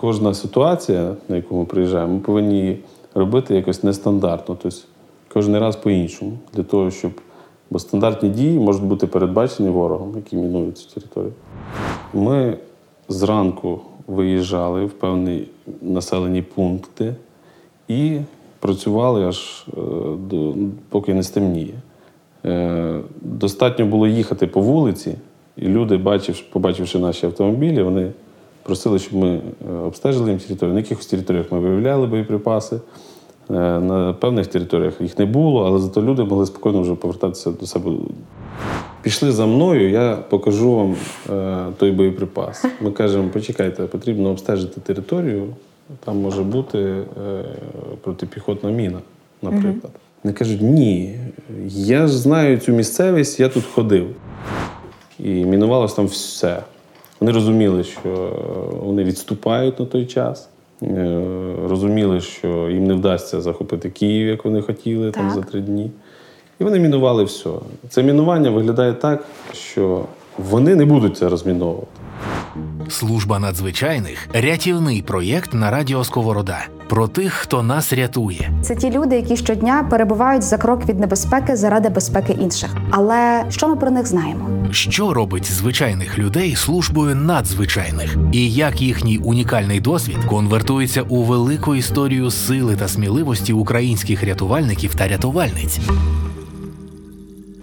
кожна ситуація, на яку ми приїжджаємо, ми повинні її робити якось нестандартно. Тобто кожен раз по-іншому. Для того, щоб. Бо стандартні дії можуть бути передбачені ворогом, який мінує цю територію. Ми зранку виїжджали в певні населені пункти і працювали аж е, до, поки не стемніє. Е, Достатньо було їхати по вулиці, і люди, побачивши наші автомобілі, вони просили, щоб ми е, обстежили їм територію. На якихось територіях ми виявляли боєприпаси. Е, На певних територіях їх не було, але зато люди могли спокійно вже повертатися до себе. Пішли за мною, я покажу вам е, той боєприпас. Ми кажемо, почекайте, потрібно обстежити територію. Там може бути протипіхотна міна, наприклад. Вони кажуть, ні, я ж знаю цю місцевість, я тут ходив. І мінувалось там все. Вони розуміли, що вони відступають на той час. е, Розуміли, що їм не вдасться захопити Київ, як вони хотіли там за три дні. І вони мінували все. Це мінування виглядає так, що вони не будуть це розміновувати. Служба надзвичайних рятівний проєкт на радіо Сковорода про тих, хто нас рятує. Це ті люди, які щодня перебувають за крок від небезпеки заради безпеки інших. Але що ми про них знаємо? Що робить звичайних людей службою надзвичайних, і як їхній унікальний досвід конвертується у велику історію сили та сміливості українських рятувальників та рятувальниць.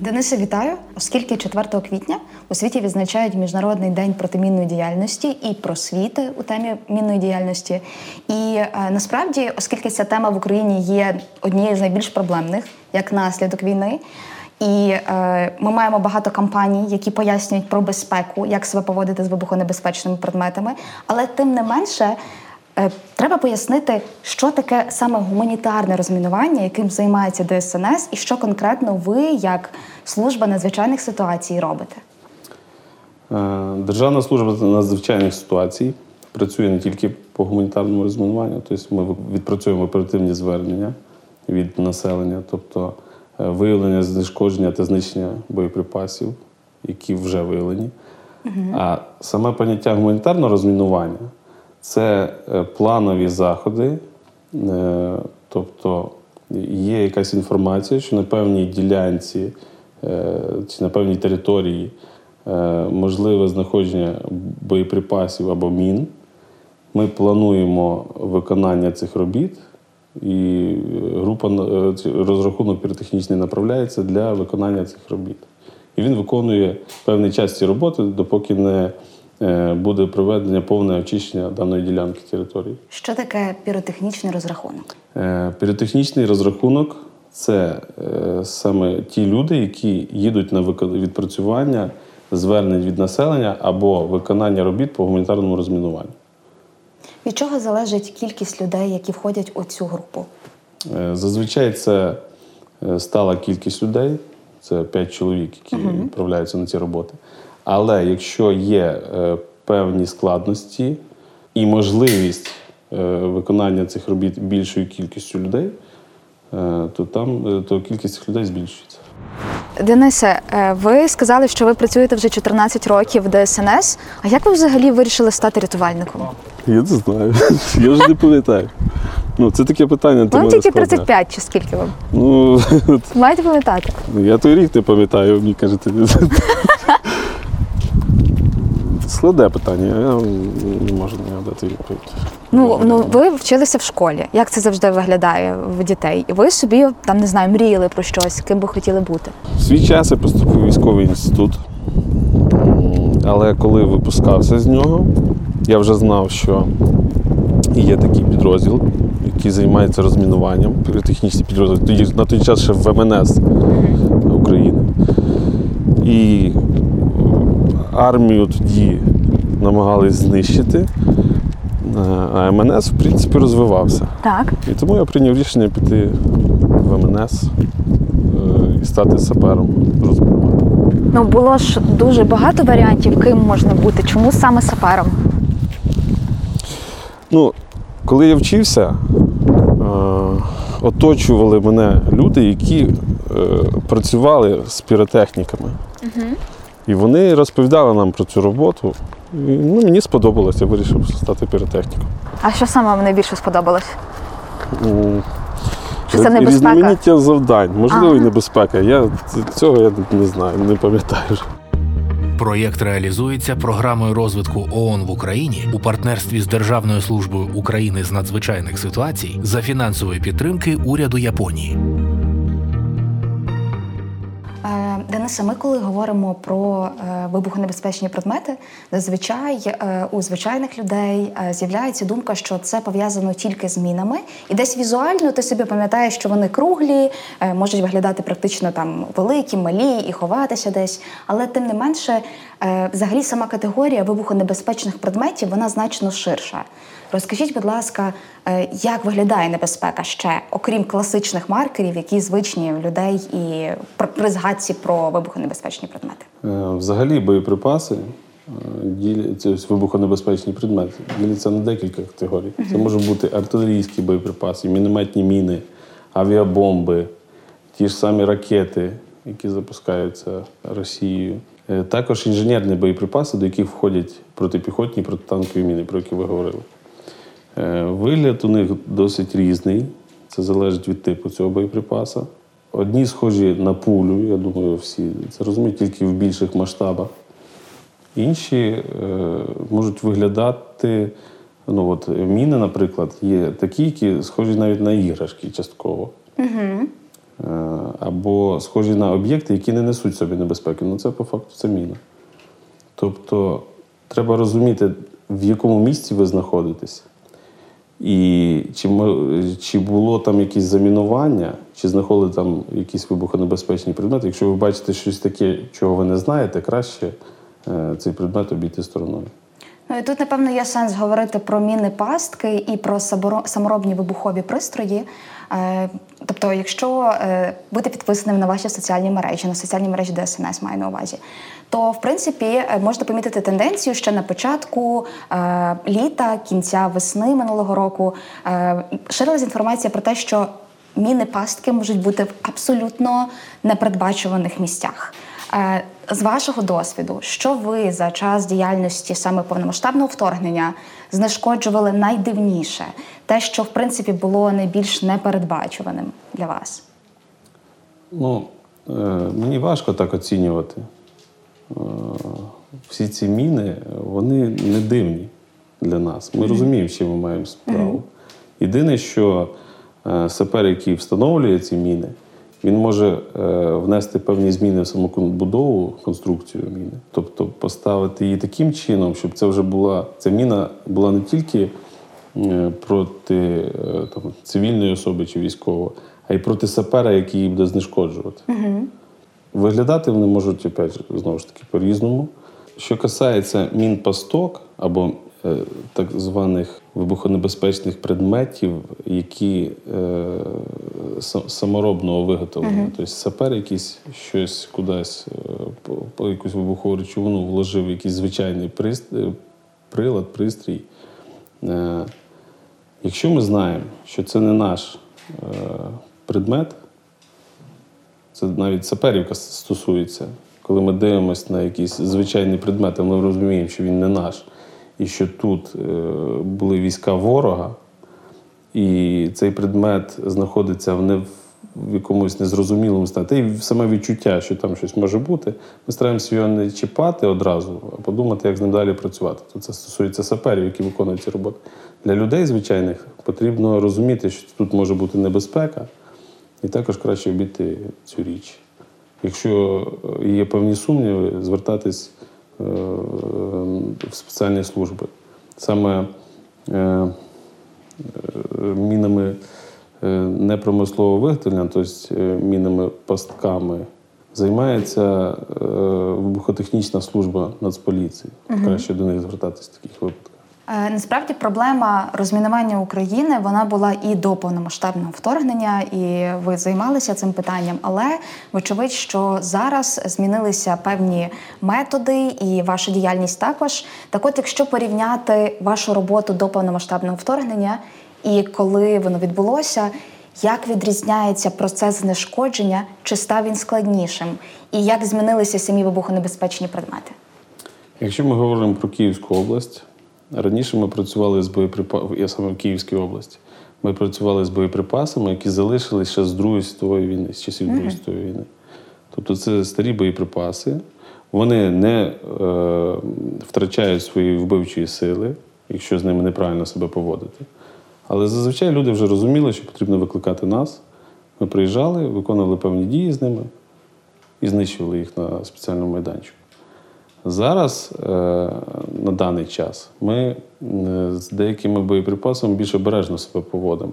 Денисе, вітаю, оскільки 4 квітня у світі відзначають міжнародний день протимінної діяльності і просвіти у темі мінної діяльності. І е, насправді, оскільки ця тема в Україні є однією з найбільш проблемних як наслідок війни. І е, ми маємо багато кампаній, які пояснюють про безпеку, як себе поводити з вибухонебезпечними предметами. Але тим не менше, Треба пояснити, що таке саме гуманітарне розмінування, яким займається ДСНС, і що конкретно ви, як служба надзвичайних ситуацій, робите. Е, Державна служба надзвичайних ситуацій працює не тільки по гуманітарному розмінуванню, тобто ми відпрацюємо оперативні звернення від населення, тобто е, виявлення, знешкодження та знищення боєприпасів, які вже виявлені. А саме поняття гуманітарного розмінування це е, планові заходи, е, тобто є якась інформація, що на певній ділянці е, чи на певній території можливе знаходження боєприпасів або мін. Ми плануємо виконання цих робіт, і група розрахунок піротехнічний направляється для виконання цих робіт. І він виконує певний час цієї роботи, допоки не буде проведення повне очищення даної ділянки території. Що таке піротехнічний розрахунок? Е, Піротехнічний розрахунок це е, саме ті люди, які їдуть на відпрацювання звернень від населення або виконання робіт по гуманітарному розмінуванню. Від чого залежить кількість людей, які входять у цю групу? Е, Зазвичай це е, стала кількість людей, це 5 чоловік, які відправляються на ці роботи. Але якщо є е, певні складності і можливість е, виконання цих робіт більшою кількістю людей, е, то там е, то кількість цих людей збільшується. Денисе, ви сказали, що ви працюєте вже 14 років в ДСНС. А як ви взагалі вирішили стати рятувальником? Я не знаю. Я вже не пам'ятаю. Ну, це таке питання. Вам тільки 35 чи скільки вам? Ну, Маєте пам'ятати? я той рік не пам'ятаю, мені кажете. Складе питання, я не можу на нього дати відповідь. Ну, ну ви вчилися в школі. Як це завжди виглядає в дітей? І ви собі там не знаю, мріяли про щось, ким би хотіли бути. В свій час я поступив у військовий інститут. Але коли випускався з нього, я вже знав, що є такий підрозділ, який займається розмінуванням, піротехнічний підрозділ. Тоді на той час ще в МНС України. І армію тоді намагались знищити, е, а МНС, в принципі, розвивався. Так. І тому я прийняв рішення піти в МНС е, і стати сапером розмінування. Ну було ж дуже багато варіантів, ким можна бути. Чому саме сапером? Ну, коли я вчився, е, оточували мене люди, які працювали з піротехніками. І вони розповідали нам про цю роботу. ну, мені сподобалось, я вирішив стати піротехніком. А що саме вам найбільше сподобалось? Чи це небезпека? Різноманіття завдань, можливо, і небезпека. Я цього я не знаю, не пам'ятаю. Проєкт реалізується програмою розвитку ООН в Україні у партнерстві з Державною службою України з надзвичайних ситуацій за фінансової підтримки уряду Японії. Денисе, ми коли говоримо про е, вибухонебезпечні предмети, зазвичай е, у звичайних людей е, з'являється думка, що це пов'язано тільки з мінами, і десь візуально ти собі пам'ятаєш, що вони круглі, можуть виглядати практично там великі, малі і ховатися десь. Але тим не менше, взагалі сама категорія вибухонебезпечних предметів вона значно ширша. Розкажіть, будь ласка, е, як виглядає небезпека ще, окрім класичних маркерів, які звичні в людей і при- згадці про вибухонебезпечні предмети? Е, Взагалі боєприпаси е, діляться вибухонебезпечні предмети діляться на декілька категорій. Це можуть бути артилерійські боєприпаси, мінометні міни, авіабомби, ті ж самі ракети, які запускаються Росією. Також інженерні боєприпаси, до яких входять протипіхотні, протитанкові міни, про які ви говорили. Е, Вигляд у них досить різний. Це залежить від типу цього боєприпаса. Одні схожі на пулю, я думаю, всі це розуміють тільки в більших масштабах. Інші е, можуть виглядати. Ну, от, міни, наприклад, є такі, які схожі навіть на іграшки частково. Е, або схожі на об'єкти, які не несуть собі небезпеки. Ну, це по факту це міна. Тобто треба розуміти, в якому місці ви знаходитесь, і чи, чи було там якісь замінування, чи знаходили там якісь вибухонебезпечні предмети. Якщо ви бачите щось таке, чого ви не знаєте, краще е, цей предмет обійти стороною. Ну і тут, напевно, є сенс говорити про міни пастки і про саморобні вибухові пристрої. Е, Тобто, якщо е, бути підписаним на ваші соціальні мережі, на соціальні мережі ДСНС маю на увазі, то в принципі е, можна помітити тенденцію ще на початку літа, кінця весни минулого року. Ширилась інформація про те, що міни пастки можуть бути в абсолютно непередбачуваних місцях. З вашого досвіду, що ви за час діяльності саме повномасштабного вторгнення знешкоджували найдивніше, те, що в принципі було найбільш непередбачуваним для вас? Ну, е, мені важко так оцінювати. Е, всі ці міни, вони не дивні для нас. Ми розуміємо, з чим ми маємо справу. Єдине, що е, сапер, який встановлює ці міни, він може е, внести певні зміни в саму будову, конструкцію міни. Тобто поставити її таким чином, щоб це вже була ця міна була не тільки е, проти е, там, цивільної особи чи військового, а й проти сапера, який її буде знешкоджувати. Виглядати вони можуть опять знову ж таки по-різному. Що касається мінпасток або е, так званих вибухонебезпечних предметів, які е, са- саморобного виготовлення, тобто сапер якийсь щось кудись е, по, по якусь вибухову речовину вложив якийсь звичайний е, прилад, пристрій. Е, якщо ми знаємо, що це не наш е, предмет, це навіть саперівка стосується. Коли ми дивимося на якийсь звичайний предмет, а ми розуміємо, що він не наш, і що тут е, були війська ворога, і цей предмет знаходиться в, не, в якомусь незрозумілому стані. Та й саме відчуття, що там щось може бути, ми стараємося його не чіпати одразу, а подумати, як з ним далі працювати. То це стосується саперів, які виконують ці роботи. Для людей звичайних потрібно розуміти, що тут може бути небезпека. І також краще обійти цю річ. Якщо е, є певні сумніви, звертатись в спеціальні служби. Саме е, е, мінами е, непромислового виготовлення, тобто е, мінами пастками, займається е, вибухотехнічна служба Нацполіції. Краще до них звертатись в таких випадках. Е, Насправді проблема розмінування України вона була і до повномасштабного вторгнення, і ви займалися цим питанням. Але вочевидь, що зараз змінилися певні методи, і ваша діяльність також. Так, от, якщо порівняти вашу роботу до повномасштабного вторгнення і коли воно відбулося, як відрізняється процес знешкодження, чи став він складнішим, і як змінилися самі вибухонебезпечні предмети? Якщо ми говоримо про Київську область, раніше ми працювали з боєприпасами, я саме в Київській області. Ми працювали з боєприпасами, які залишились ще з Другої світової війни, з часів Другої світової війни. Тобто це старі боєприпаси, вони не е, втрачають свої вбивчої сили, якщо з ними неправильно себе поводити. Але зазвичай люди вже розуміли, що потрібно викликати нас. Ми приїжджали, виконували певні дії з ними і знищували їх на спеціальному майданчику. Зараз, е, на даний час, ми е, з деякими боєприпасами більш обережно себе поводимо.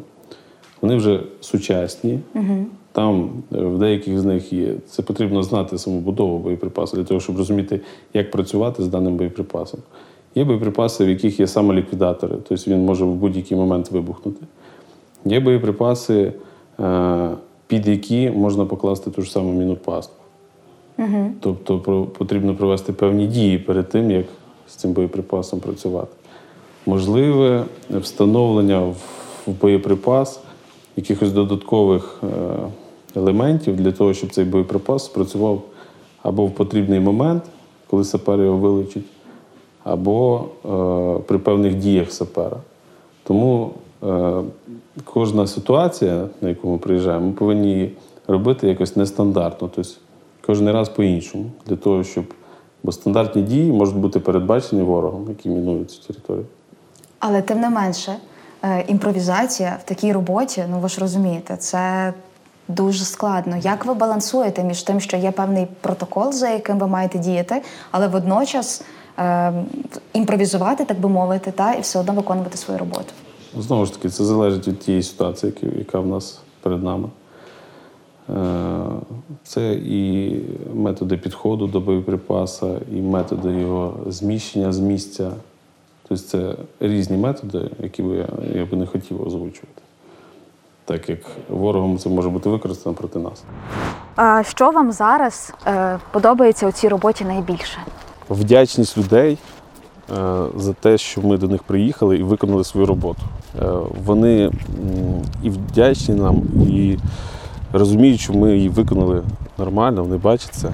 Вони вже сучасні. Там е, в деяких з них є. Це потрібно знати самобудову боєприпасу для того, щоб розуміти, як працювати з даним боєприпасом. Є боєприпаси, в яких є самоліквідатори, тобто він може в будь-який момент вибухнути. Є боєприпаси, під які можна покласти ту ж саму міну пасту. Тобто потрібно провести певні дії перед тим, як з цим боєприпасом працювати. Можливе встановлення в в боєприпас якихось додаткових е, елементів для того, щоб цей боєприпас спрацював або в потрібний момент, коли сапер його вилучить, або е, при певних діях сапера. Тому е, кожна ситуація, на яку ми приїжджаємо, ми повинні її робити якось нестандартно. Тобто кожен раз по-іншому, для того, щоб. Бо стандартні дії можуть бути передбачені ворогом, який мінує цю територію. Але тим не менше, е, імпровізація в такій роботі, ну ви ж розумієте, це дуже складно. Як ви балансуєте між тим, що є певний протокол, за яким ви маєте діяти, але водночас е, імпровізувати, так би мовити, та і все одно виконувати свою роботу? Знову ж таки, це залежить від тієї ситуації, яка- яка в нас перед нами. Е, Це і методи підходу до боєприпаса, і методи його зміщення з місця. Тобто це різні методи, які би я, я би не хотів озвучувати. Так як ворогом це може бути використано проти нас. А що вам зараз е, подобається у цій роботі найбільше? вдячність людей е, за те, що ми до них приїхали і виконали свою роботу. Вони і вдячні нам, і розуміють, що ми її виконали нормально, вони бачать це.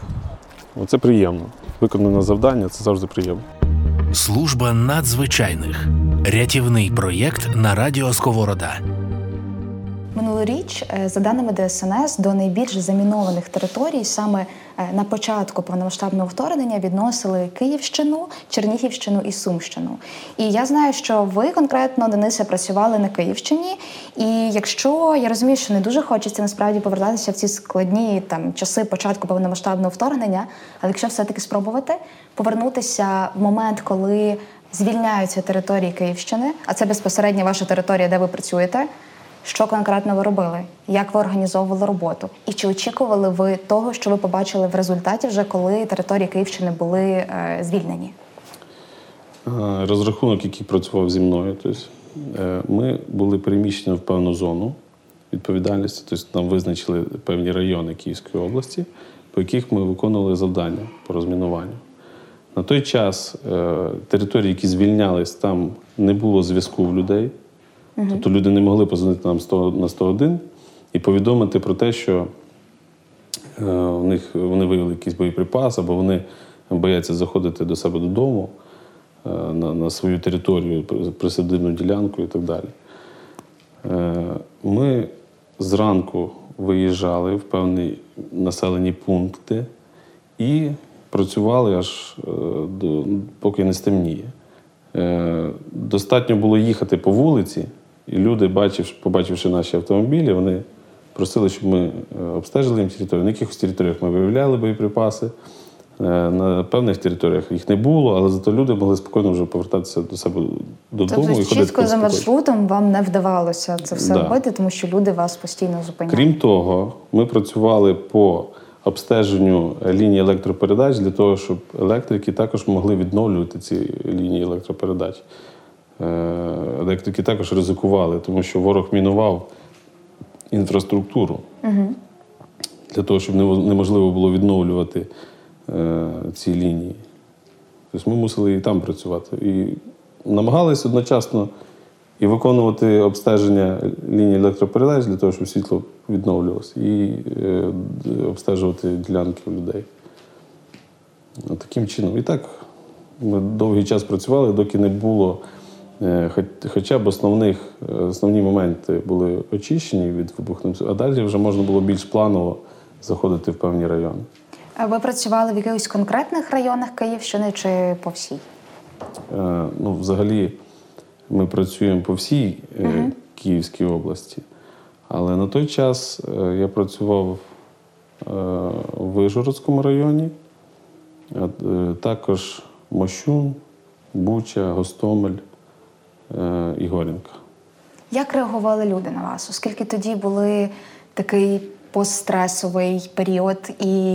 Це приємно. Виконане завдання це завжди приємно. Служба надзвичайних рятівний проєкт на радіо Сковорода. Минулоріч, е, за даними ДСНС, до найбільш замінованих територій саме е, на початку повномасштабного вторгнення відносили Київщину, Чернігівщину і Сумщину. І я знаю, що ви конкретно Денисе працювали на Київщині. І якщо я розумію, що не дуже хочеться насправді повертатися в ці складні там часи початку повномасштабного вторгнення, але якщо все-таки спробувати повернутися в момент, коли звільняються території Київщини, а це безпосередньо ваша територія, де ви працюєте. Що конкретно ви робили? Як ви організовували роботу? І чи очікували ви того, що ви побачили в результаті, вже коли території Київщини були е, звільнені? Е, Розрахунок, який працював зі мною, тобто, е, ми були переміщені в певну зону відповідальності, тобто нам визначили певні райони Київської області, по яких ми виконували завдання по розмінуванню. На той час е, території, які звільнялись, там не було зв'язку в людей. Тобто люди не могли позвонити нам 100 на 101 і повідомити про те, що е, в них вони виявили якийсь боєприпас, або вони бояться заходити до себе додому е, на, на свою територію, при- присадибну ділянку і так далі. Е, Ми зранку виїжджали в певні населені пункти і працювали аж е, до, поки не стемніє. Е, Достатньо було їхати по вулиці, і люди, бачивши, побачивши наші автомобілі, вони просили, щоб ми е, обстежили їм територію. На якихось територіях ми виявляли боєприпаси. Е, На певних територіях їх не було, але зато люди могли спокійно вже повертатися до себе додому і Тобто ходити чітко за маршрутом вам не вдавалося це все Да. робити, тому що люди вас постійно зупиняли. Крім того, ми працювали по обстеженню лінії електропередач для того, щоб електрики також могли відновлювати ці лінії електропередач. Електрики також ризикували, тому що ворог мінував інфраструктуру для того, щоб неможливо було відновлювати е, ці лінії. Тобто ми мусили і там працювати. І намагалися одночасно і виконувати обстеження лінії електропередач для того, щоб світло відновлювалося, і е, обстежувати ділянки у людей. Таким чином. І так Ми довгий час працювали, доки не було. Е, хоч- Хоча б основних, е, основні моменти були очищені від вибухних, а далі вже можна було більш планово заходити в певні райони. А Ви працювали в якихось конкретних районах Київщини чи по всій? Е, Ну, взагалі, ми працюємо по всій е, Київській області, але на той час я працював в Вижгородському районі, також Мощун, Буча, Гостомель і Горінка. Як реагували люди на вас? Оскільки тоді були такий постстресовий період, і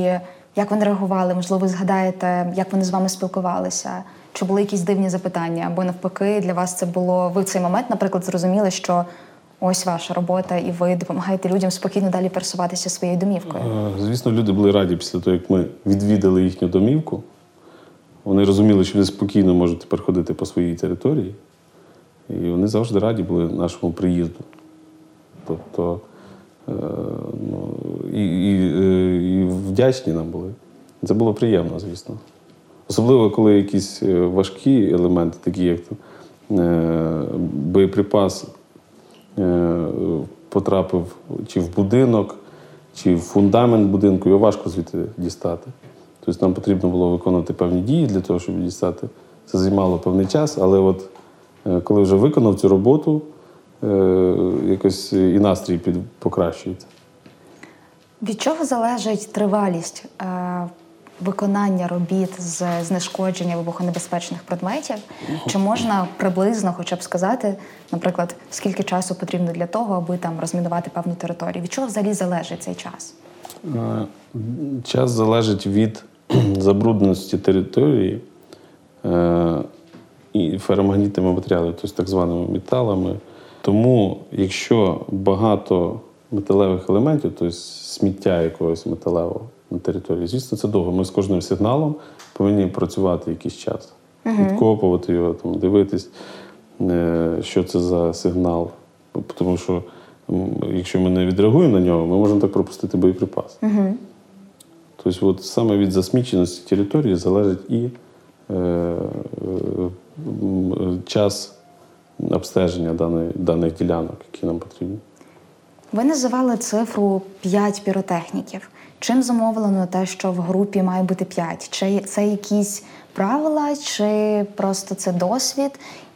як вони реагували? Можливо, ви згадаєте, як вони з вами спілкувалися? Чи були якісь дивні запитання? Або навпаки, для вас це було ви в цей момент, наприклад, зрозуміли, що ось ваша робота, і ви допомагаєте людям спокійно далі пересуватися своєю домівкою? Е, Звісно, люди були раді після того, як ми відвідали їхню домівку. Вони розуміли, що вони спокійно можуть тепер ходити по своїй території. І вони завжди раді були нашому приїзду. Тобто е, ну, і, і, е, і вдячні нам були. Це було приємно, звісно. Особливо, коли якісь е, важкі елементи, такі як е, боєприпас, е, потрапив чи в будинок, чи в фундамент будинку, його важко звідти дістати. Тобто нам потрібно було виконувати певні дії для того, щоб дістати. Це займало певний час, але от коли вже виконав цю роботу, е, якось і настрій під, покращується. Від чого залежить тривалість е, виконання робіт з знешкодження вибухонебезпечних предметів? Чи можна приблизно хоча б сказати, наприклад, скільки часу потрібно для того, аби там розмінувати певну територію? Від чого взагалі залежить цей час? Е, Час залежить від забрудненості території е, і феромагнітними матеріалами, тобто так званими металами. Тому, якщо багато металевих елементів, тобто сміття якогось металевого на території, звісно, це довго. Ми з кожним сигналом повинні працювати якийсь час, відкопувати його, там, дивитись, е, що це за сигнал. Тому що якщо ми не відреагуємо на нього, ми можемо так пропустити боєприпас. Тобто, от саме від засміченості території залежить і е, е, час обстеження даної, даних ділянок, які нам потрібні. Ви називали цифру 5 піротехніків. Чим замовлено те, що в групі має бути 5? Чи це якісь правила, чи просто це досвід?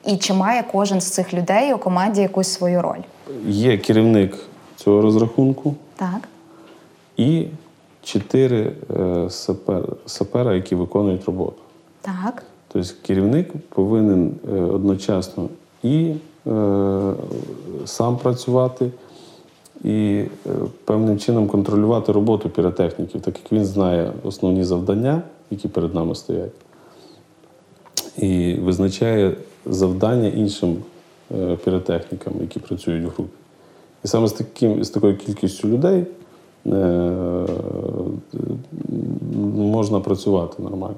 І чи має кожен з цих людей у команді якусь свою роль? Є керівник цього розрахунку Так. і чотири е, сапера, які виконують роботу. Так. Тобто керівник повинен е, одночасно і е, сам працювати, і е, певним чином контролювати роботу піротехніків, так як він знає основні завдання, які перед нами стоять, і визначає завдання іншим піротехнікам, які працюють в групі. І саме з, таким, з такою кількістю людей можна працювати нормально.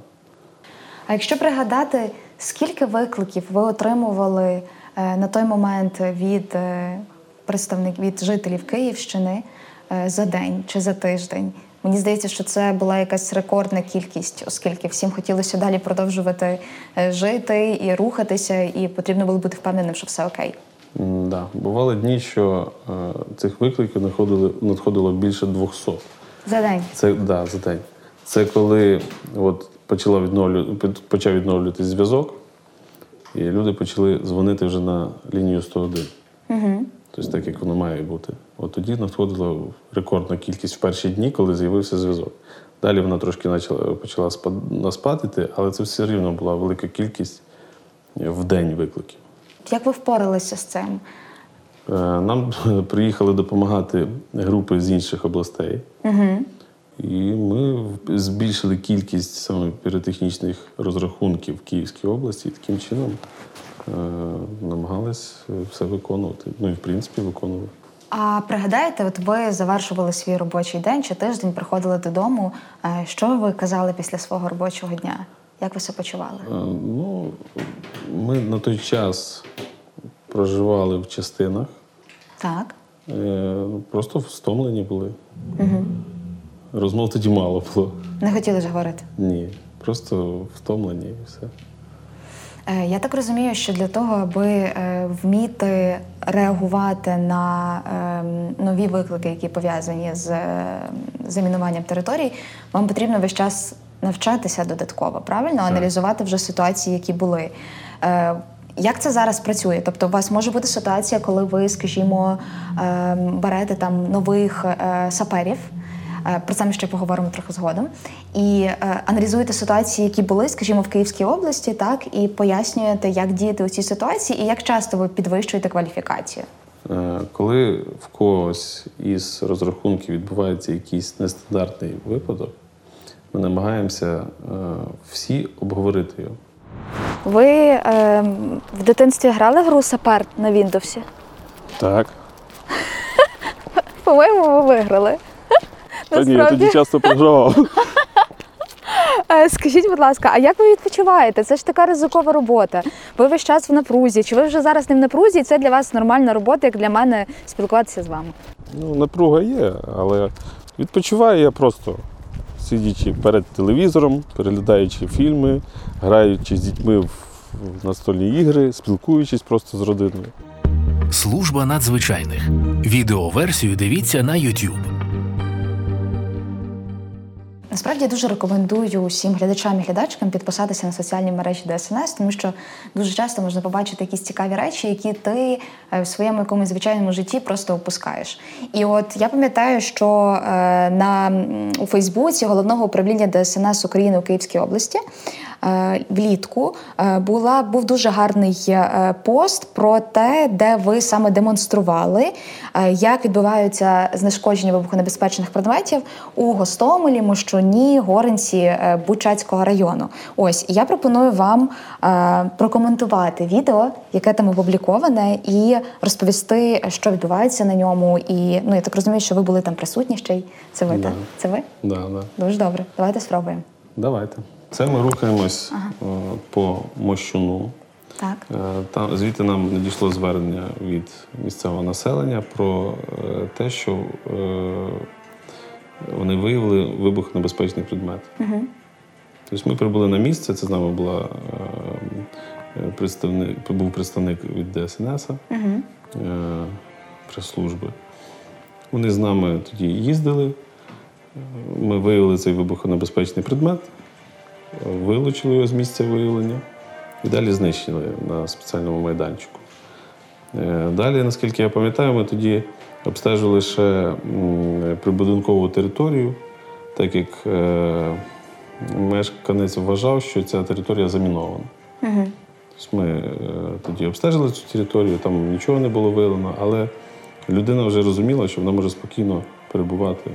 А якщо пригадати, скільки викликів ви отримували е, на той момент від е, представник від жителів Київщини е, за день чи за тиждень? Мені здається, що це була якась рекордна кількість, оскільки всім хотілося далі продовжувати жити і рухатися, і потрібно було бути впевненим, що все окей. Да. Бували дні, що е, цих викликів надходило, надходило більше 200. За день. Це да, за день. Це коли от, почала відновлю, почав відновлюватись зв'язок, і люди почали дзвонити вже на лінію 101. Угу. Тобто так, як воно має бути. От тоді надходила рекордна кількість в перші дні, коли з'явився зв'язок. Далі вона трошки почала, почала спад- спадати, але це все рівно була велика кількість в день викликів. Як ви впоралися з цим? Е, Нам приїхали допомагати групи з інших областей. Угу. І ми збільшили кількість саме піротехнічних розрахунків в Київській області і таким чином е, намагались е, все виконувати. Ну і в принципі виконували. А пригадаєте, от ви завершували свій робочий день чи тиждень, приходили додому. Е, Що ви казали після свого робочого дня? Як ви себе почували? Е, Ну, ми на той час проживали в частинах, Так. е, просто стомлені були. Розмов тоді мало було. Не хотіли ж говорити. Ні. Просто втомлені і все. Е, Я так розумію, що для того, аби е, вміти реагувати на ем, нові виклики, які пов'язані з е, замінуванням територій, вам потрібно весь час навчатися додатково, правильно аналізувати вже ситуації, які були. Як це зараз працює? Тобто, у вас може бути ситуація, коли ви, скажімо, ем, берете там нових саперів. Е, Про це ми ще поговоримо трохи згодом. І е, аналізуєте ситуації, які були, скажімо, в Київській області, так і пояснюєте, як діяти у цій ситуації, і як часто ви підвищуєте кваліфікацію. Е, Коли в когось із розрахунків відбувається якийсь нестандартний випадок, ми намагаємося всі обговорити його. Ви е, в дитинстві грали гру Сапер на Віндовсі? Так. По-моєму, ви виграли. Часто програвав. Е, Скажіть, будь ласка, а як ви відпочиваєте? Це ж така ризикова робота. Ви весь час в напрузі. Чи ви вже зараз не в напрузі? І це для вас нормальна робота, як для мене спілкуватися з вами? Ну, напруга є, але відпочиваю я просто сидячи перед телевізором, переглядаючи фільми, граючи з дітьми в настольні ігри, спілкуючись просто з родиною. Служба надзвичайних. Відеоверсію дивіться на YouTube. Насправді я дуже рекомендую усім глядачам і глядачкам підписатися на соціальні мережі ДСНС, тому що дуже часто можна побачити якісь цікаві речі, які ти е, в своєму якомусь звичайному житті просто опускаєш. І от я пам'ятаю, що е, на у Фейсбуці головного управління ДСНС України у Київській області. е, Влітку була був дуже гарний пост про те, де ви саме демонстрували, як відбуваються знешкодження вибухонебезпечних предметів у Гостомелі, Мощуні, Горинці е, Бучацького району. Ось я пропоную вам е, прокоментувати відео, яке там опубліковане, і розповісти, що відбувається на ньому. І ну я так розумію, що ви були там присутні ще й. Це ви Да. так? Це ви? Да, да. Дуже добре. Давайте спробуємо. Давайте. Це ми рухаємось е, по мощуну. Так. Там звідти нам надійшло звернення від місцевого населення про те, що вони виявили вибухонебезпечний предмет. Угу. Тобто ми прибули на місце, це з нами була е, представник, був представник від ДСНС Угу. е, прес-служби. Вони з нами тоді їздили. Е, Ми виявили цей вибухонебезпечний предмет, е, вилучили його з місця виявлення і далі знищили на спеціальному майданчику. Е, Далі, наскільки я пам'ятаю, ми тоді обстежили лише прибудинкову територію, так як е, мешканець вважав, що ця територія замінована. Угу. Тобто ми е, тоді обстежили цю територію, там нічого не було виявлено, але людина вже розуміла, що вона може спокійно перебувати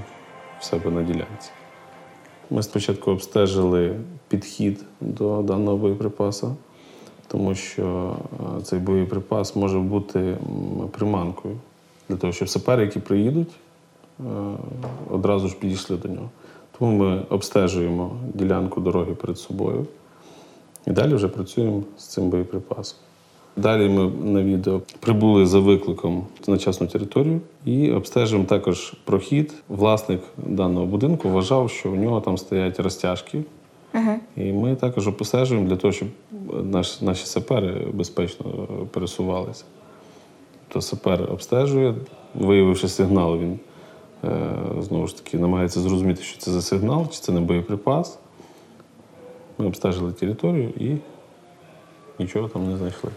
в себе на ділянці. Ми спочатку обстежили підхід до даного боєприпасу, тому що е, цей боєприпас може бути приманкою для того, щоб сапери, які приїдуть, е, одразу ж підійшли до нього. Тому ми обстежуємо ділянку дороги перед собою. І далі вже працюємо з цим боєприпасом. Далі ми на відео прибули за викликом на частну територію і обстежуємо також прохід. Власник даного будинку вважав, що у нього там стоять розтяжки. Угу. І ми також обстежуємо для того, щоб наш, наші сапери безпечно пересувалися. То сапер обстежує, виявивши сигнал, він е, знову ж таки намагається зрозуміти, що це за сигнал, чи це не боєприпас. Ми обстежили територію і нічого там не знайшли.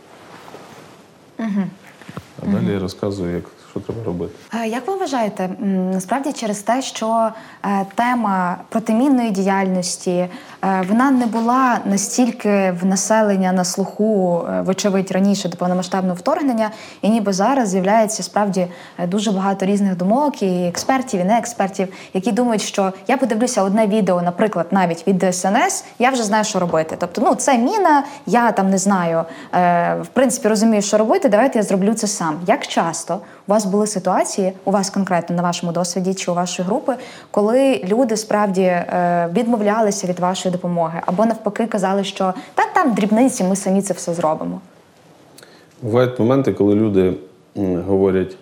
А далі я розказую, як, що треба робити. Е, Як ви вважаєте, насправді через те, що е, тема протимінної діяльності е, вона не була настільки в населення на слуху, вочевидь, раніше до повномасштабного вторгнення, і ніби зараз з'являється справді дуже багато різних думок і експертів, і не експертів, які думають, що я подивлюся одне відео, наприклад, навіть від ДСНС, я вже знаю, що робити. Тобто, ну це міна, я там не знаю, в принципі розумію, що робити. Давайте я зроблю це сам. Як часто у вас були ситуації, у вас конкретно на вашому досвіді чи у вашої групи, коли люди справді е, відмовлялися від вашої допомоги, або навпаки казали, що та там дрібниці, ми самі це все зробимо. Бувають моменти, коли люди говорять: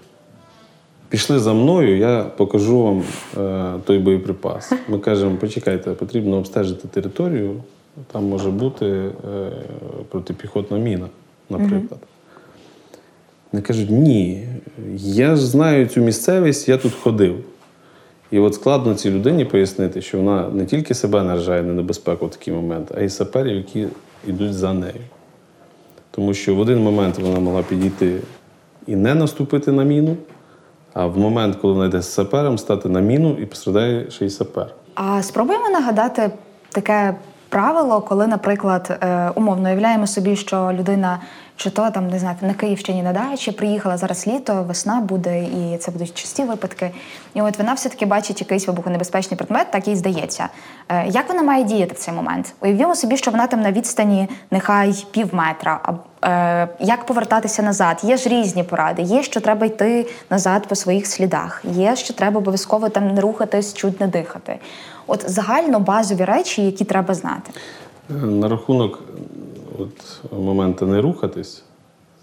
пішли за мною, я покажу вам е, той боєприпас. Ми кажемо, почекайте, потрібно обстежити територію, там може бути е, протипіхотна міна, наприклад. Вони кажуть, ні, я ж знаю цю місцевість, я тут ходив. І от складно цій людині пояснити, що вона не тільки себе наражає на небезпеку в такий момент, а й саперів, які йдуть за нею. Тому що в один момент вона могла підійти і не наступити на міну, а в момент, коли вона йде з сапером, стати на міну і пострадає ще й сапер. А спробуємо нагадати таке правило, коли, наприклад, е, умовно уявляємо собі, що людина чи то там не знаю, на Київщині на дачі приїхала зараз літо, весна буде, і це будуть часті випадки. І от вона все-таки бачить якийсь вибухонебезпечний предмет, так їй здається. Е, Як вона має діяти в цей момент? Уявімо собі, що вона там на відстані нехай пів метра. Е, як повертатися назад? Є ж різні поради. Є, що треба йти назад по своїх слідах. Є, що треба обов'язково там не рухатись, чуть не дихати. От загально базові речі, які треба знати. Е, На рахунок от, моменту не рухатись,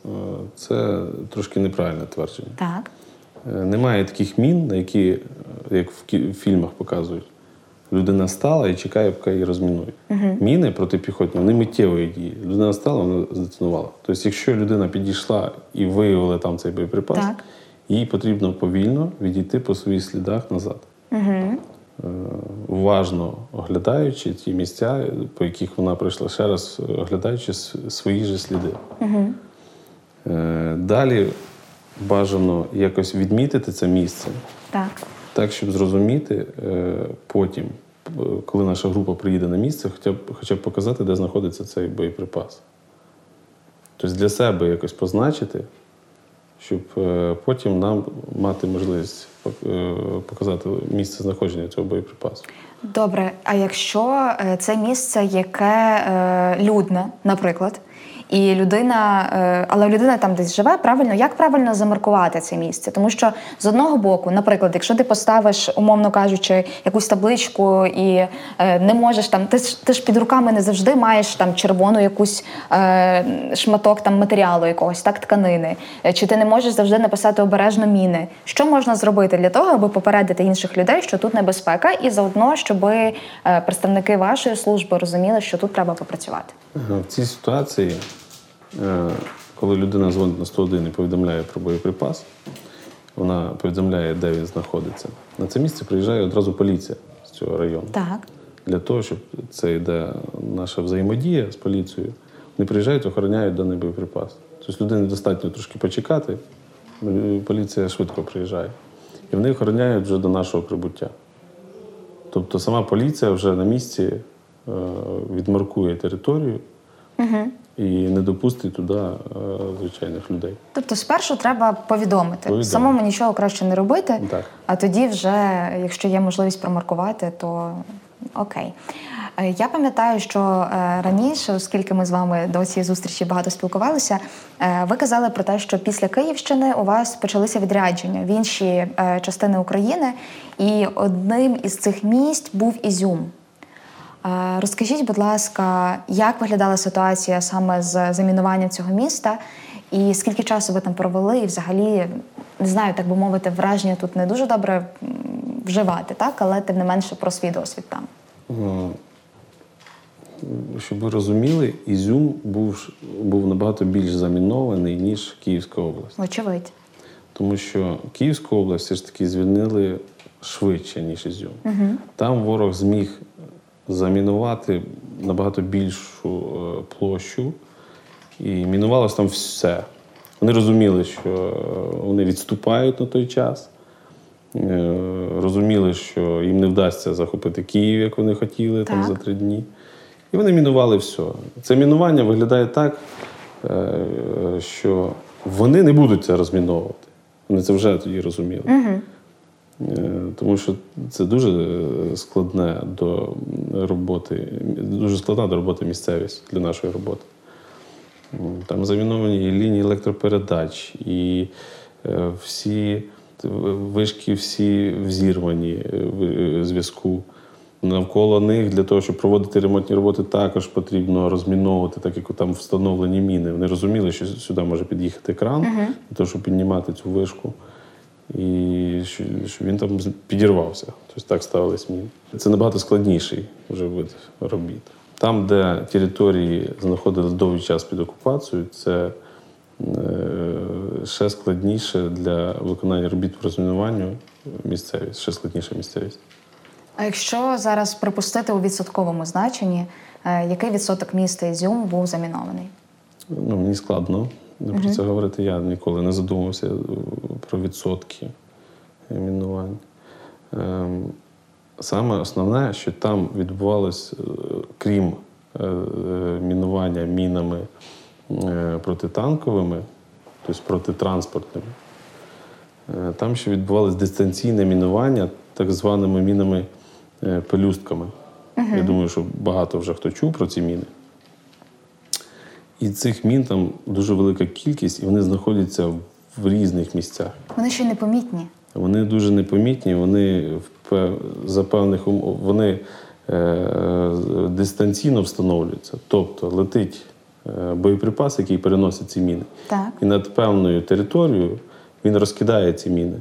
е, це трошки неправильне твердження. Так. Е, Немає таких мін, на які, е, як в фільмах показують, людина стала і чекає, поки її розмінують. Міни протипіхотні, вони миттєвої дії. Людина стала, вона здетонувала. Тобто, якщо людина підійшла і виявила там цей боєприпас, Так. їй потрібно повільно відійти по своїх слідах назад. Е, Уважно оглядаючи ті місця, по яких вона прийшла, ще раз е, оглядаючи свої ж сліди. Е, Далі бажано якось відмітити це місце, Так. так, щоб зрозуміти е, потім, е, коли наша група приїде на місце, хоча б, хоча б показати, де знаходиться цей боєприпас. Тобто для себе якось позначити, щоб е, потім нам мати можливість е, показати місце знаходження цього боєприпасу. Добре, а якщо е, це місце, яке людне, наприклад, і людина, е, але людина там десь живе, правильно, як правильно замаркувати це місце? Тому що з одного боку, наприклад, якщо ти поставиш, умовно кажучи, якусь табличку і е, не можеш там, ти ж ти ж під руками не завжди маєш там червону якусь е, шматок там матеріалу якогось, так тканини, чи ти не можеш завжди написати обережно міни. Що можна зробити для того, аби попередити інших людей, що тут небезпека, і заодно, щоб представники вашої служби розуміли, що тут треба попрацювати? В цій ситуації, коли людина дзвонить на 101 і повідомляє про боєприпас, вона повідомляє, де він знаходиться. На це місце приїжджає одразу поліція з цього району. Так. Для того, щоб це йде наша взаємодія з поліцією, вони приїжджають, охороняють даний боєприпас. Тобто людині достатньо трошки почекати, е, поліція швидко приїжджає. І вони охороняють вже до нашого прибуття. Тобто сама поліція вже на місці е, відмаркує територію і не допустить туди е, звичайних людей. Тобто, спершу треба повідомити. Повідомити. Самому нічого краще не робити, Так. а тоді, вже, якщо є можливість промаркувати, то окей. Е, Я пам'ятаю, що е, раніше, оскільки ми з вами до цієї зустрічі багато спілкувалися, ви казали про те, що після Київщини у вас почалися відрядження в інші частини України, і одним із цих місць був Ізюм. Е, Розкажіть, будь ласка, як виглядала ситуація саме з замінуванням цього міста, і скільки часу ви там провели, і взагалі не знаю, так би мовити, враження тут не дуже добре вживати, так, але тим не менше про свій досвід там. Ну, Щоб ви розуміли, Ізюм був, був набагато більш замінований, ніж Київська область. Вочевидь. Тому що Київську область все ж таки звільнили швидше, ніж Ізюм. Там ворог зміг замінувати набагато більшу е, площу, і мінувалось там все. Вони розуміли, що е, вони відступають на той час. Е, Розуміли, що їм не вдасться захопити Київ, як вони хотіли там за три дні. І вони мінували все. Це мінування виглядає так, що вони не будуть це розміновувати. Вони це вже тоді розуміли. Е, Тому що це дуже е, складне до роботи, дуже складна до роботи місцевість для нашої роботи. Там заміновані і лінії електропередач, і е, всі вишки всі взірвані е, в- е, зв'язку. Навколо них для того, щоб проводити ремонтні роботи, також потрібно розміновувати, так як там встановлені міни. Вони розуміли, що сюди може під'їхати кран для того, щоб піднімати цю вишку, і щоб він там підірвався. Тобто так ставились міни. Це набагато складніший вже вид робіт. Там, де території знаходились довгий час під окупацією, це е, ще складніше для виконання робіт по розмінуванню місцевість, ще складніша місцевість. А якщо зараз припустити у відсотковому значенні, е, який відсоток міста Ізюм був замінований? Ну, мені складно про це говорити. Я ніколи не задумувався е, про відсотки мінувань. Ем, Саме основне, що там відбувалось, е, крім е, мінування мінами протитанковими, тобто протитранспортними, там ще відбувалось дистанційне мінування так званими мінами е, пелюстками. Я думаю, що багато вже хто чув про ці міни. І цих мін там дуже велика кількість, і вони знаходяться в різних місцях. Вони ще й непомітні. Вони дуже непомітні, вони за певних умов вони е, дистанційно встановлюються. Тобто летить е, боєприпас, який переносить ці міни. Так. І над певною територією він розкидає ці міни.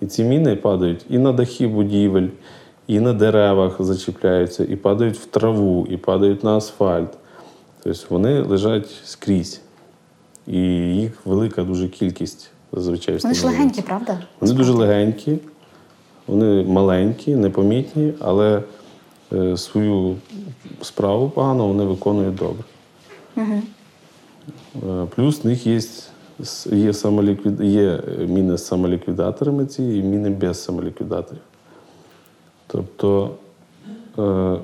І ці міни падають і на дахи будівель, і на деревах зачіпляються, і падають в траву, і падають на асфальт. Тобто вони лежать скрізь. І їх велика дуже кількість зазвичай. Вони ж легенькі, правда? Вони дуже легенькі, вони маленькі, непомітні, але е, свою справу погано вони виконують добре. Е, плюс в них є, є, самоліквід... є міни з самоліквідаторами ці і міни без самоліквідаторів. Тобто е,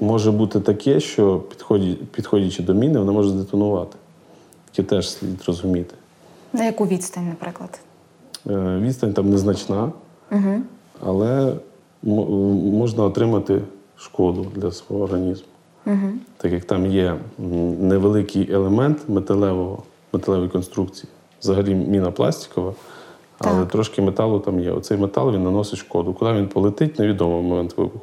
може бути таке, що підходячи до міни, вона може здетонувати. Таке теж слід розуміти. На яку відстань, наприклад? Е, Відстань там незначна, але можна отримати шкоду для свого організму. Так як там є невеликий елемент металевого, металевої конструкції, взагалі міна пластикова, але Так. трошки металу там є. Оцей метал він наносить шкоду. Куди він полетить, невідомо в момент вибуху.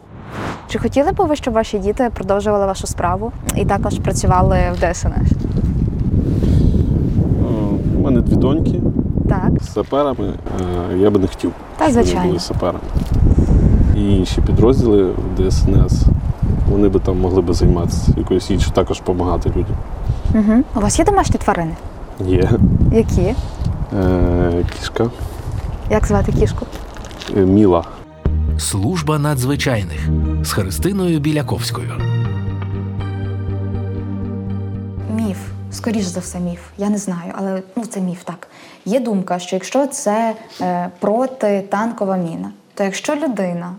Чи хотіли б ви, щоб ваші діти продовжували вашу справу і також працювали в ДСНС? Е, У мене дві доньки Так. з саперами. е, Я би не хотів, Та, щоб вони були саперами. І інші підрозділи в ДСНС, вони би там могли би займатися якоюсь іншою, також допомагати людям. Угу. У вас є домашні тварини? Є Які? е, кішка Як звати кішку? е, Міла. Служба надзвичайних з Христиною Біляковською. Міф. Скоріш за все, міф. Я не знаю, але ну це міф так. Є думка, що якщо це е, протитанкова міна, то якщо людина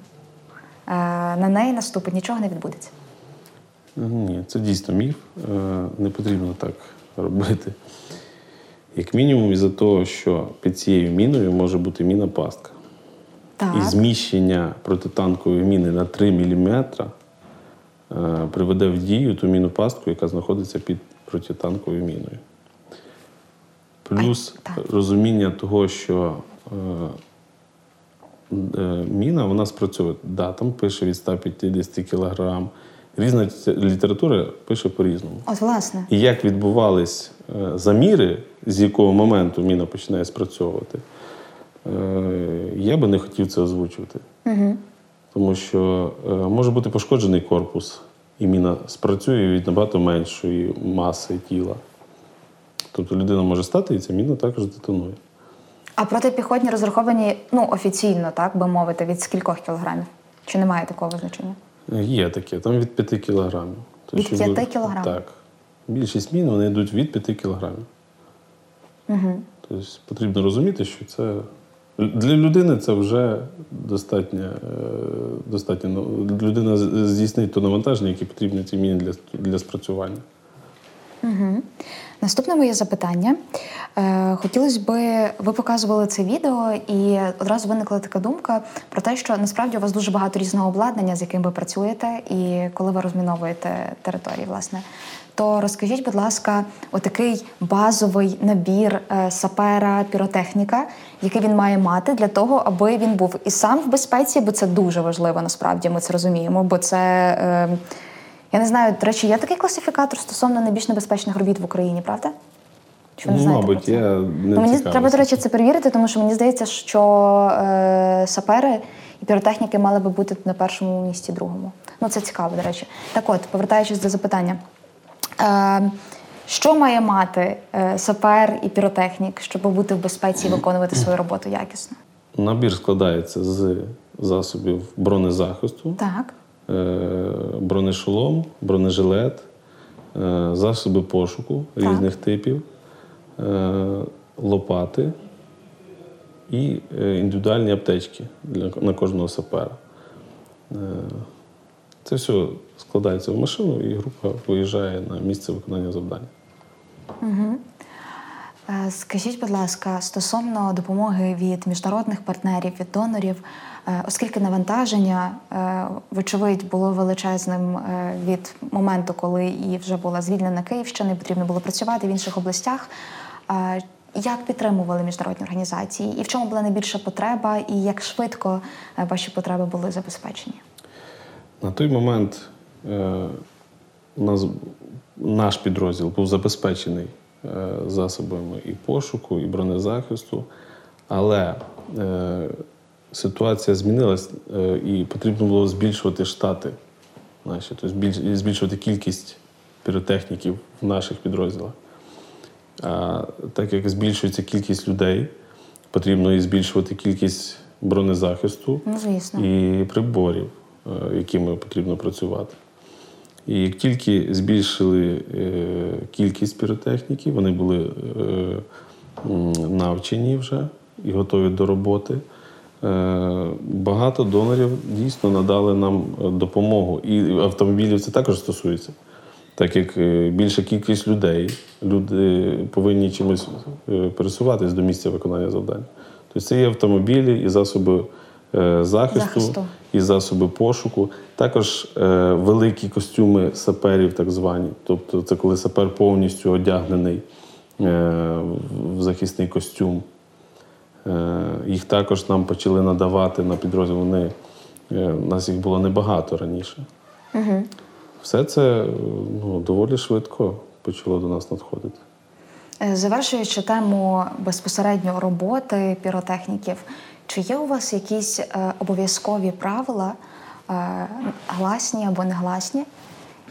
е, на неї наступить, нічого не відбудеться. Ні, це дійсно міф. Е, Не потрібно так робити. Як мінімум, із-за того, що під цією міною може бути міна пастка. Так. І зміщення протитанкової міни на 3 мм е, приведе в дію ту міну пастку, яка знаходиться під протитанковою міною. Плюс А, розуміння того, що е, е, міна вона спрацьовує. Да, там пише від 150 кг. Різна література пише по-різному. От, власне. І як відбувались заміри, з якого моменту міна починає спрацьовувати, я би не хотів це озвучувати. Угу. Тому що е, може бути пошкоджений корпус, і міна спрацює від набагато меншої маси тіла. Тобто людина може стати, і ця міна також детонує. А протипіхотні розраховані ну, офіційно, так би мовити, від скількох кілограмів? Чи немає такого визначення? Е, Є таке, там від 5 кілограмів. Тобто, Від щоб- 5 кілограмів? Так. Більшість мін вони йдуть від 5 кілограмів. Угу. Тобто потрібно розуміти, що це для людини це вже достатньо. е, достатньо ну, людина здійснить то навантаження, яке потрібно цій міні для, для спрацювання. Наступне моє запитання. Е, хотілося би, ви показували це відео, і одразу виникла така думка про те, що насправді у вас дуже багато різного обладнання, з яким ви працюєте, і коли ви розміновуєте території, власне. То розкажіть, будь ласка, отакий базовий набір е, сапера, піротехніка, який він має мати для того, аби він був і сам в безпеці, бо це дуже важливо, насправді ми це розуміємо, бо це. Е, я не знаю, до речі, є такий класифікатор стосовно найбільш небезпечних робіт в Україні, правда? Чи ви не Ну, знаєте мабуть, я не Ну, мені треба, до речі, це перевірити, тому що мені здається, що е, сапери і піротехніки мали би бути на першому місці другому. Ну, це цікаво, до речі. Так от, повертаючись до запитання. Е, що має мати е, сапер і піротехнік, щоб бути в безпеці і виконувати свою роботу якісно? Набір складається з засобів бронезахисту, Так. е, бронешолом, бронежилет, засоби пошуку Так. різних типів, лопати і індивідуальні аптечки для, на кожного сапера. Це все складається в машину, і група виїжджає на місце виконання завдання. Е, Скажіть, будь ласка, стосовно допомоги від міжнародних партнерів, від донорів, е, оскільки навантаження, е, вочевидь, було величезним від моменту, коли і вже була звільнена Київщина, і потрібно було працювати в інших областях. Як підтримували міжнародні організації, і в чому була найбільша потреба, і як швидко ваші потреби були забезпечені? На той момент е, у нас, наш підрозділ був забезпечений е, засобами і пошуку, і бронезахисту, але е, ситуація змінилась е, і потрібно було збільшувати штати наші, тобто збільш- збільшувати кількість піротехніків в наших підрозділах. А так як збільшується кількість людей, потрібно і збільшувати кількість бронезахисту Ну, і приборів, якими потрібно працювати. І як тільки збільшили е, кількість піротехніків, вони були е, навчені вже і готові до роботи. е, Багато донорів дійсно надали нам е, допомогу. І автомобілів це також стосується. Так як е, більша кількість людей, люди повинні чимось е, пересуватись до місця виконання завдань. Тобто це і автомобілі, і засоби е, захисту, Захисту. і засоби пошуку. Також е, великі костюми саперів, так звані. Тобто, це коли сапер повністю одягнений е, в захисний костюм. Е, їх також нам почали надавати на підрозділ. Вони, е, у нас їх було небагато раніше. Все це е, ну, доволі швидко почало до нас надходити. Е, Завершуючи тему безпосередньо роботи піротехніків, чи є у вас якісь е, обов'язкові правила, е, гласні або негласні,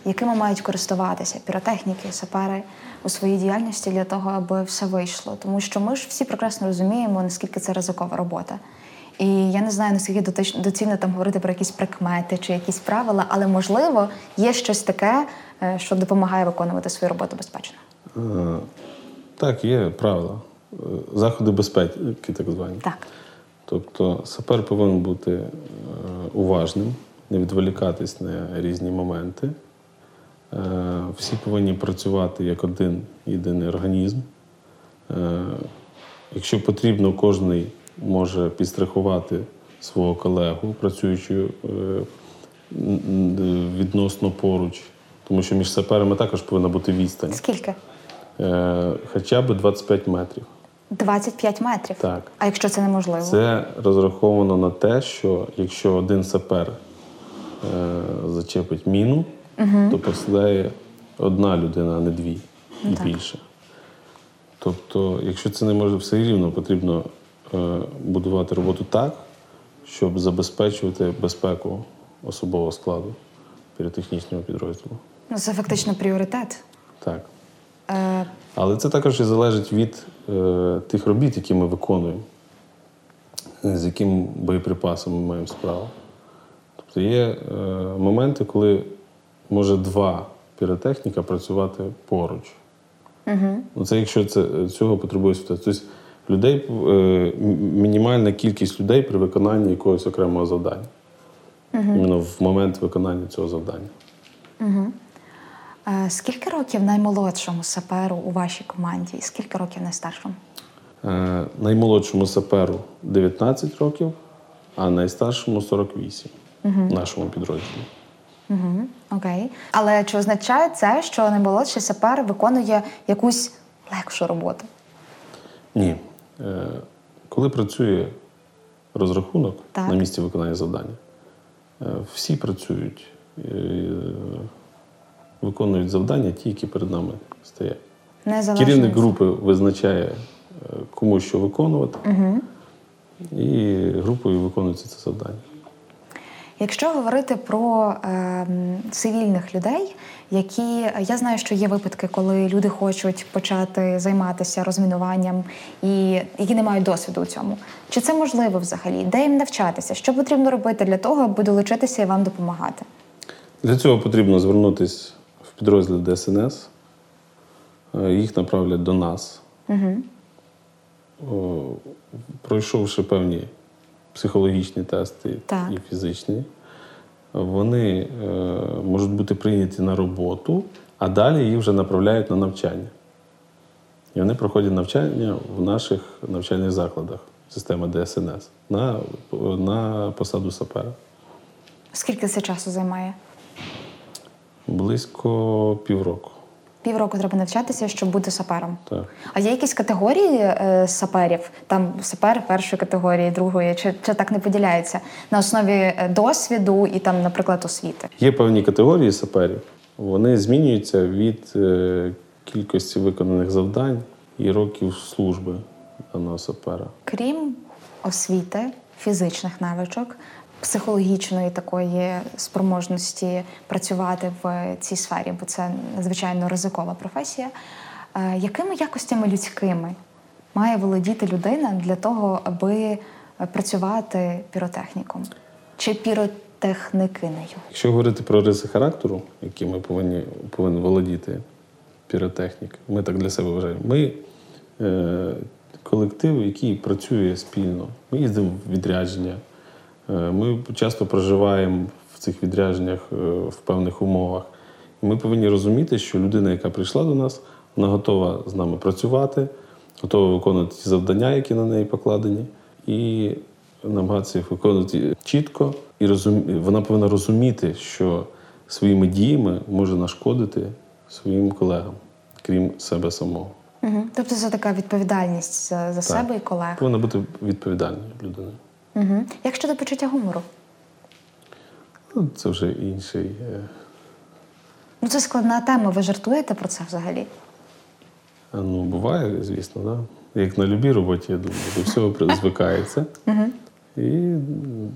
якими мають користуватися піротехніки, сапери у своїй діяльності для того, аби все вийшло? Тому що ми ж всі прекрасно розуміємо, наскільки це ризикова робота. І я не знаю, наскільки доцільно там говорити про якісь прикмети чи якісь правила, але можливо є щось таке, е, що допомагає виконувати свою роботу безпечно. Е, Так, є правила. Е, Заходи безпеки, так звані. Так. Тобто сапер повинен бути е, уважним, не відволікатись на різні моменти. Е, Всі повинні працювати як один єдиний організм. Е, Якщо потрібно, кожен може підстрахувати свого колегу, працюючи відносно поруч, тому що між саперами також повинна бути відстань. Скільки? Хоча б 25 метрів. 25 метрів. Так. А якщо це неможливо? Це розраховано на те, що якщо один сапер е, зачепить міну, то пострадає одна людина, а не дві і більше. Тобто, якщо це не може все рівно, потрібно е, будувати роботу так, щоб забезпечувати безпеку особового складу піротехнічного підрозділу. Ну, це фактично пріоритет. Так. Е, Але це також і залежить від е, тих робіт, які ми виконуємо, е, з яким боєприпасом ми маємо справу. Тобто є е, моменти, коли може два піротехніка працювати поруч. Угу. Це якщо це, цього потребує ситуація. Тобто людей, е, мінімальна кількість людей при виконанні якогось окремого завдання. Іменно в момент виконання цього завдання. е, скільки років наймолодшому саперу у вашій команді? І скільки років найстаршому? Е, наймолодшому саперу 19 років, а найстаршому 48 в нашому підрозділі. Угу. Окей. Але чи означає це, що наймолодший сапер виконує якусь легшу роботу? Ні. Е, коли працює розрахунок Так. на місці виконання завдання, е, всі працюють, е, виконують завдання, ті, які перед нами стоять. Незалежно Керівник групи визначає, е, кому що виконувати, і групою виконується це завдання. Якщо говорити про е, цивільних людей, які я знаю, що є випадки, коли люди хочуть почати займатися розмінуванням і які не мають досвіду у цьому. Чи це можливо взагалі? Де їм навчатися? Що потрібно робити для того, аби долучитися і вам допомагати? Для цього потрібно звернутися в підрозділ ДСНС. Е, Їх направлять до нас. О, Пройшовши певні психологічні тести Так. і фізичні, вони е, можуть бути прийняті на роботу, а далі їх вже направляють на навчання. І вони проходять навчання в наших навчальних закладах системи ДСНС на, на посаду сапера. Скільки це часу займає? Близько півроку. Півроку треба навчатися, щоб бути сапером. Так. А є якісь категорії е, саперів? Там сапер першої категорії, другої, чи, чи так не поділяється на основі е, досвіду і там, наприклад, освіти? Є певні категорії саперів. Вони змінюються від е, кількості виконаних завдань і років служби даного сапера. Крім освіти, фізичних навичок, психологічної такої спроможності працювати в цій сфері, бо це надзвичайно ризикова професія. е, Якими якостями людськими має володіти людина для того, аби працювати піротехніком чи піротехникинею? Якщо говорити про риси характеру, які ми повинні повинен володіти піротехнік, ми так для себе вважаємо. Ми е, колектив, який працює спільно. Ми їздимо в відрядження. Е, ми часто проживаємо в цих відрядженнях е, в певних умовах. Ми повинні розуміти, що людина, яка прийшла до нас, вона готова з нами працювати, готова виконувати ті завдання, які на неї покладені, і намагатися їх виконувати чітко. І розум... вона повинна розуміти, що своїми діями може нашкодити своїм колегам, крім себе самого. Угу. Тобто це така відповідальність за, за себе і колег. Повинна бути відповідальною людиною. Угу. Як щодо почуття гумору? Ну, це вже інший. е, Ну, це складна тема. Ви жартуєте про це взагалі? Ну, буває, звісно, да? як на будь-якій роботі, я думаю, до всього звикається. І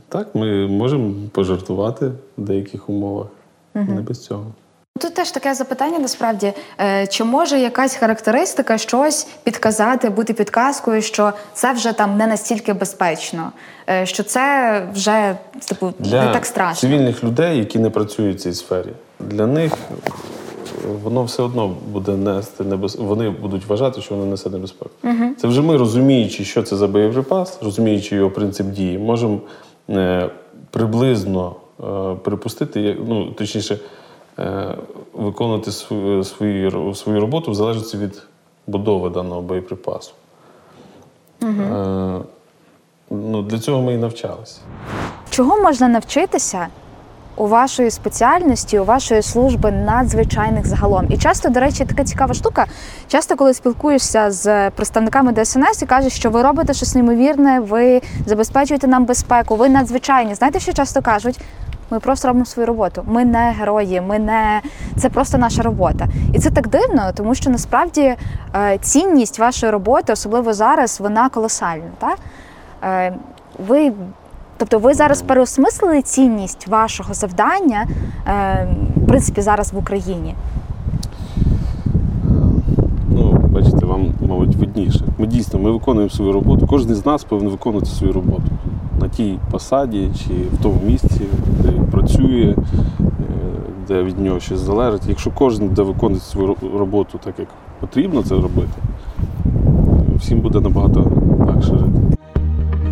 так, ми можемо пожартувати в деяких умовах. Не без цього. Тут теж таке запитання насправді, е, чи може якась характеристика щось підказати, бути підказкою, що це вже там не настільки безпечно, е, що це вже типу Для не так страшно. цивільних людей, які не працюють в цій сфері, для них воно все одно буде нести небез... Вони будуть вважати, що воно несе небезпеку. Це вже ми, розуміючи, що це за боєприпас, розуміючи його принцип дії, можемо е, приблизно е, припустити, ну точніше, е, виконувати свою, свою, свою роботу в залежності від будови даного боєприпасу. Е, ну, для цього ми і навчалися. Чого можна навчитися у вашої спеціальності, у вашої служби надзвичайних загалом? І часто, до речі, така цікава штука. Часто, коли спілкуєшся з представниками ДСНС і кажуть, що ви робите щось неймовірне, ви забезпечуєте нам безпеку, ви надзвичайні. Знаєте, що часто кажуть? Ми просто робимо свою роботу. Ми не герої, ми не це просто наша робота. І це так дивно, тому що насправді е, цінність вашої роботи, особливо зараз, вона колосальна. Так? Е, ви, тобто, ви зараз переосмислили цінність вашого завдання, е, в принципі, зараз в Україні. Ну, бачите, вам, мабуть, видніше. Ми дійсно ми виконуємо свою роботу. Кожен з нас повинен виконувати свою роботу на тій посаді чи в тому місці, працює, е, де від нього щось залежить. Якщо кожен буде виконувати свою роботу так, як потрібно це робити, всім буде набагато легше жити.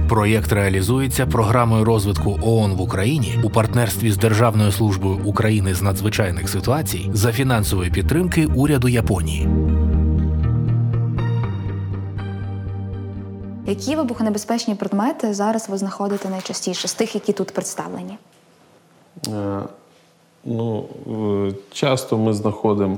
Проєкт реалізується програмою розвитку ООН в Україні у партнерстві з Державною службою України з надзвичайних ситуацій за фінансової підтримки уряду Японії. Які вибухонебезпечні предмети зараз ви знаходите найчастіше з тих, які тут представлені? Е, Ну, е, часто ми знаходимо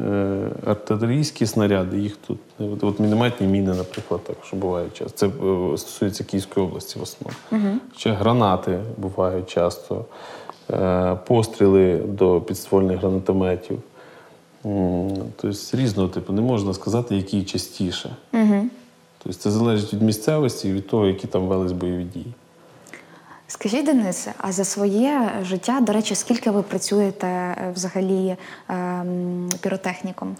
е, артилерійські снаряди, їх тут. От, мінометні міни, наприклад, також бувають часто. Це стосується Київської області в основному. Ще гранати бувають часто, постріли до підствольних гранатометів. Тобто різного типу, не можна сказати, які частіше. Тобто це залежить від місцевості і від того, які там велись бойові дії. Скажіть, Денисе, а за своє життя, до речі, скільки ви працюєте е, взагалі ем, піротехніком?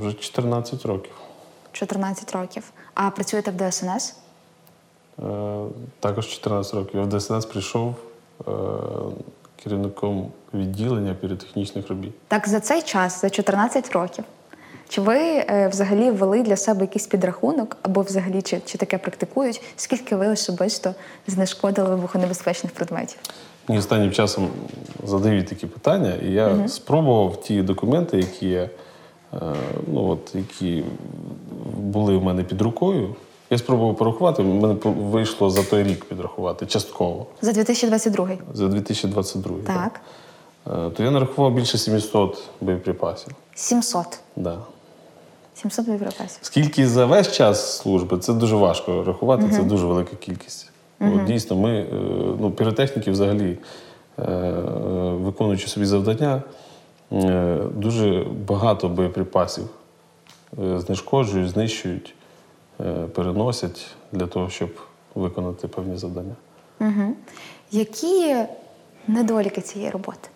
Вже 14 років. 14 років. А працюєте в ДСНС? Е, Також 14 років. Я в ДСНС прийшов е, керівником відділення піротехнічних робіт. Так за цей час, за 14 років, чи ви е, взагалі ввели для себе якийсь підрахунок, або взагалі чи, чи таке практикують? Скільки ви особисто знешкодили вибухонебезпечних предметів? Мені останнім часом задають такі питання, і я спробував ті документи, які, е, ну, от, які були в мене під рукою. Я спробував порахувати, мене вийшло за той рік підрахувати частково, За 2022 за 2022. Так. Е, То я нарахував більше 700 боєприпасів. 700. Да. 700 боєприпасів. Скільки за весь час служби, це дуже важко рахувати, це дуже велика кількість. От, дійсно, ми, е, ну, піротехніки взагалі, е, е, виконуючи собі завдання, дуже багато боєприпасів знешкоджують, знищують, переносять для того, щоб виконати певні завдання. Угу. Які недоліки цієї роботи,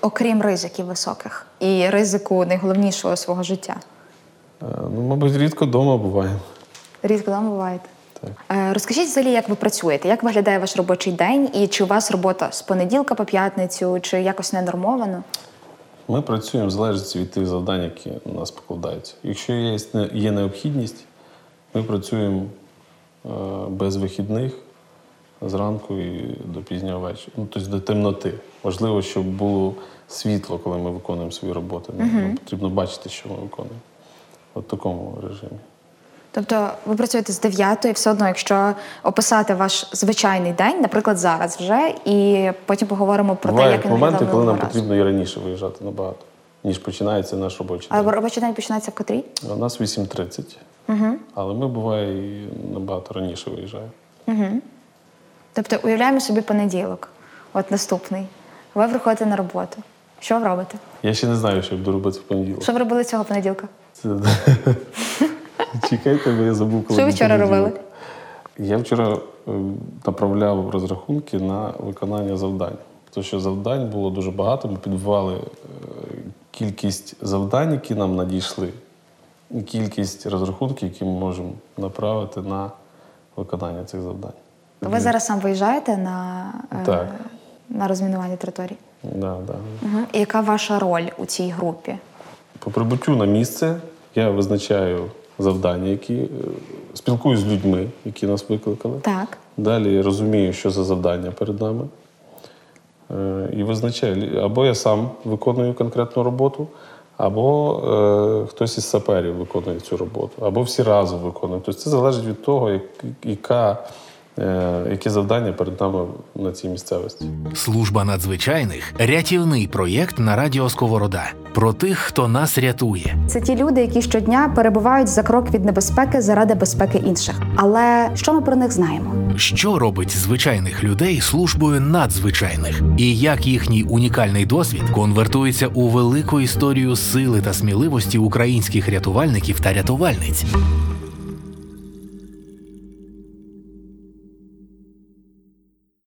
окрім ризиків високих і ризику найголовнішого свого життя? Е, Ну, мабуть, рідко вдома буваємо. Рідко там буваєте. Так. Е, Розкажіть взагалі, як ви працюєте, як виглядає ваш робочий день, і чи у вас робота з понеділка по п'ятницю, чи якось не нормовано? Ми працюємо в залежності від тих завдань, які на нас покладаються. Якщо є, є необхідність, ми працюємо е, без вихідних зранку і до пізнього вечора. Ну, тобто до темноти. Важливо, щоб було світло, коли ми виконуємо свої роботи. Нам потрібно бачити, що ми виконуємо. От в такому режимі. Тобто ви працюєте з 9 і все одно, якщо описати ваш звичайний день, наприклад, зараз вже, і потім поговоримо про те, Бувають як він моменти, коли нам разу. потрібно і раніше виїжджати набагато, ніж починається наш робочий А день. робочий день починається в котрій? У нас 8.30, угу. але ми буває і набагато раніше виїжджаємо. Тобто уявляємо собі понеділок, от наступний. Ви приходите на роботу. Що ви робите? Я ще не знаю, що я буду робити в понеділок. Що ви робили цього понеділка? Це... Чекайте, бо я забув, коли. Що ви вчора робили? Я вчора е, направляв розрахунки на виконання завдань. Тому що завдань було дуже багато. Ми підбивали е, кількість завдань, які нам надійшли, і кількість розрахунків, які ми можемо направити на виконання цих завдань. Ви зараз сам виїжджаєте на, е, Так. на розмінування території? Да, да. Угу. І яка ваша роль у цій групі? По прибуттю на місце я визначаю завдання, які е, спілкуюсь з людьми, які нас викликали. Так. Далі я розумію, що за завдання перед нами. Е, І визначаю, або я сам виконую конкретну роботу, або е, хтось із саперів виконує цю роботу, або всі разом виконують. Тобто це залежить від того, як, яка, які завдання перед нами на цій місцевості. Служба надзвичайних рятівний проєкт на радіо Сковорода про тих, хто нас рятує. Це ті люди, які щодня перебувають за крок від небезпеки заради безпеки інших. Але що ми про них знаємо? Що робить звичайних людей службою надзвичайних, і як їхній унікальний досвід конвертується у велику історію сили та сміливості українських рятувальників та рятувальниць.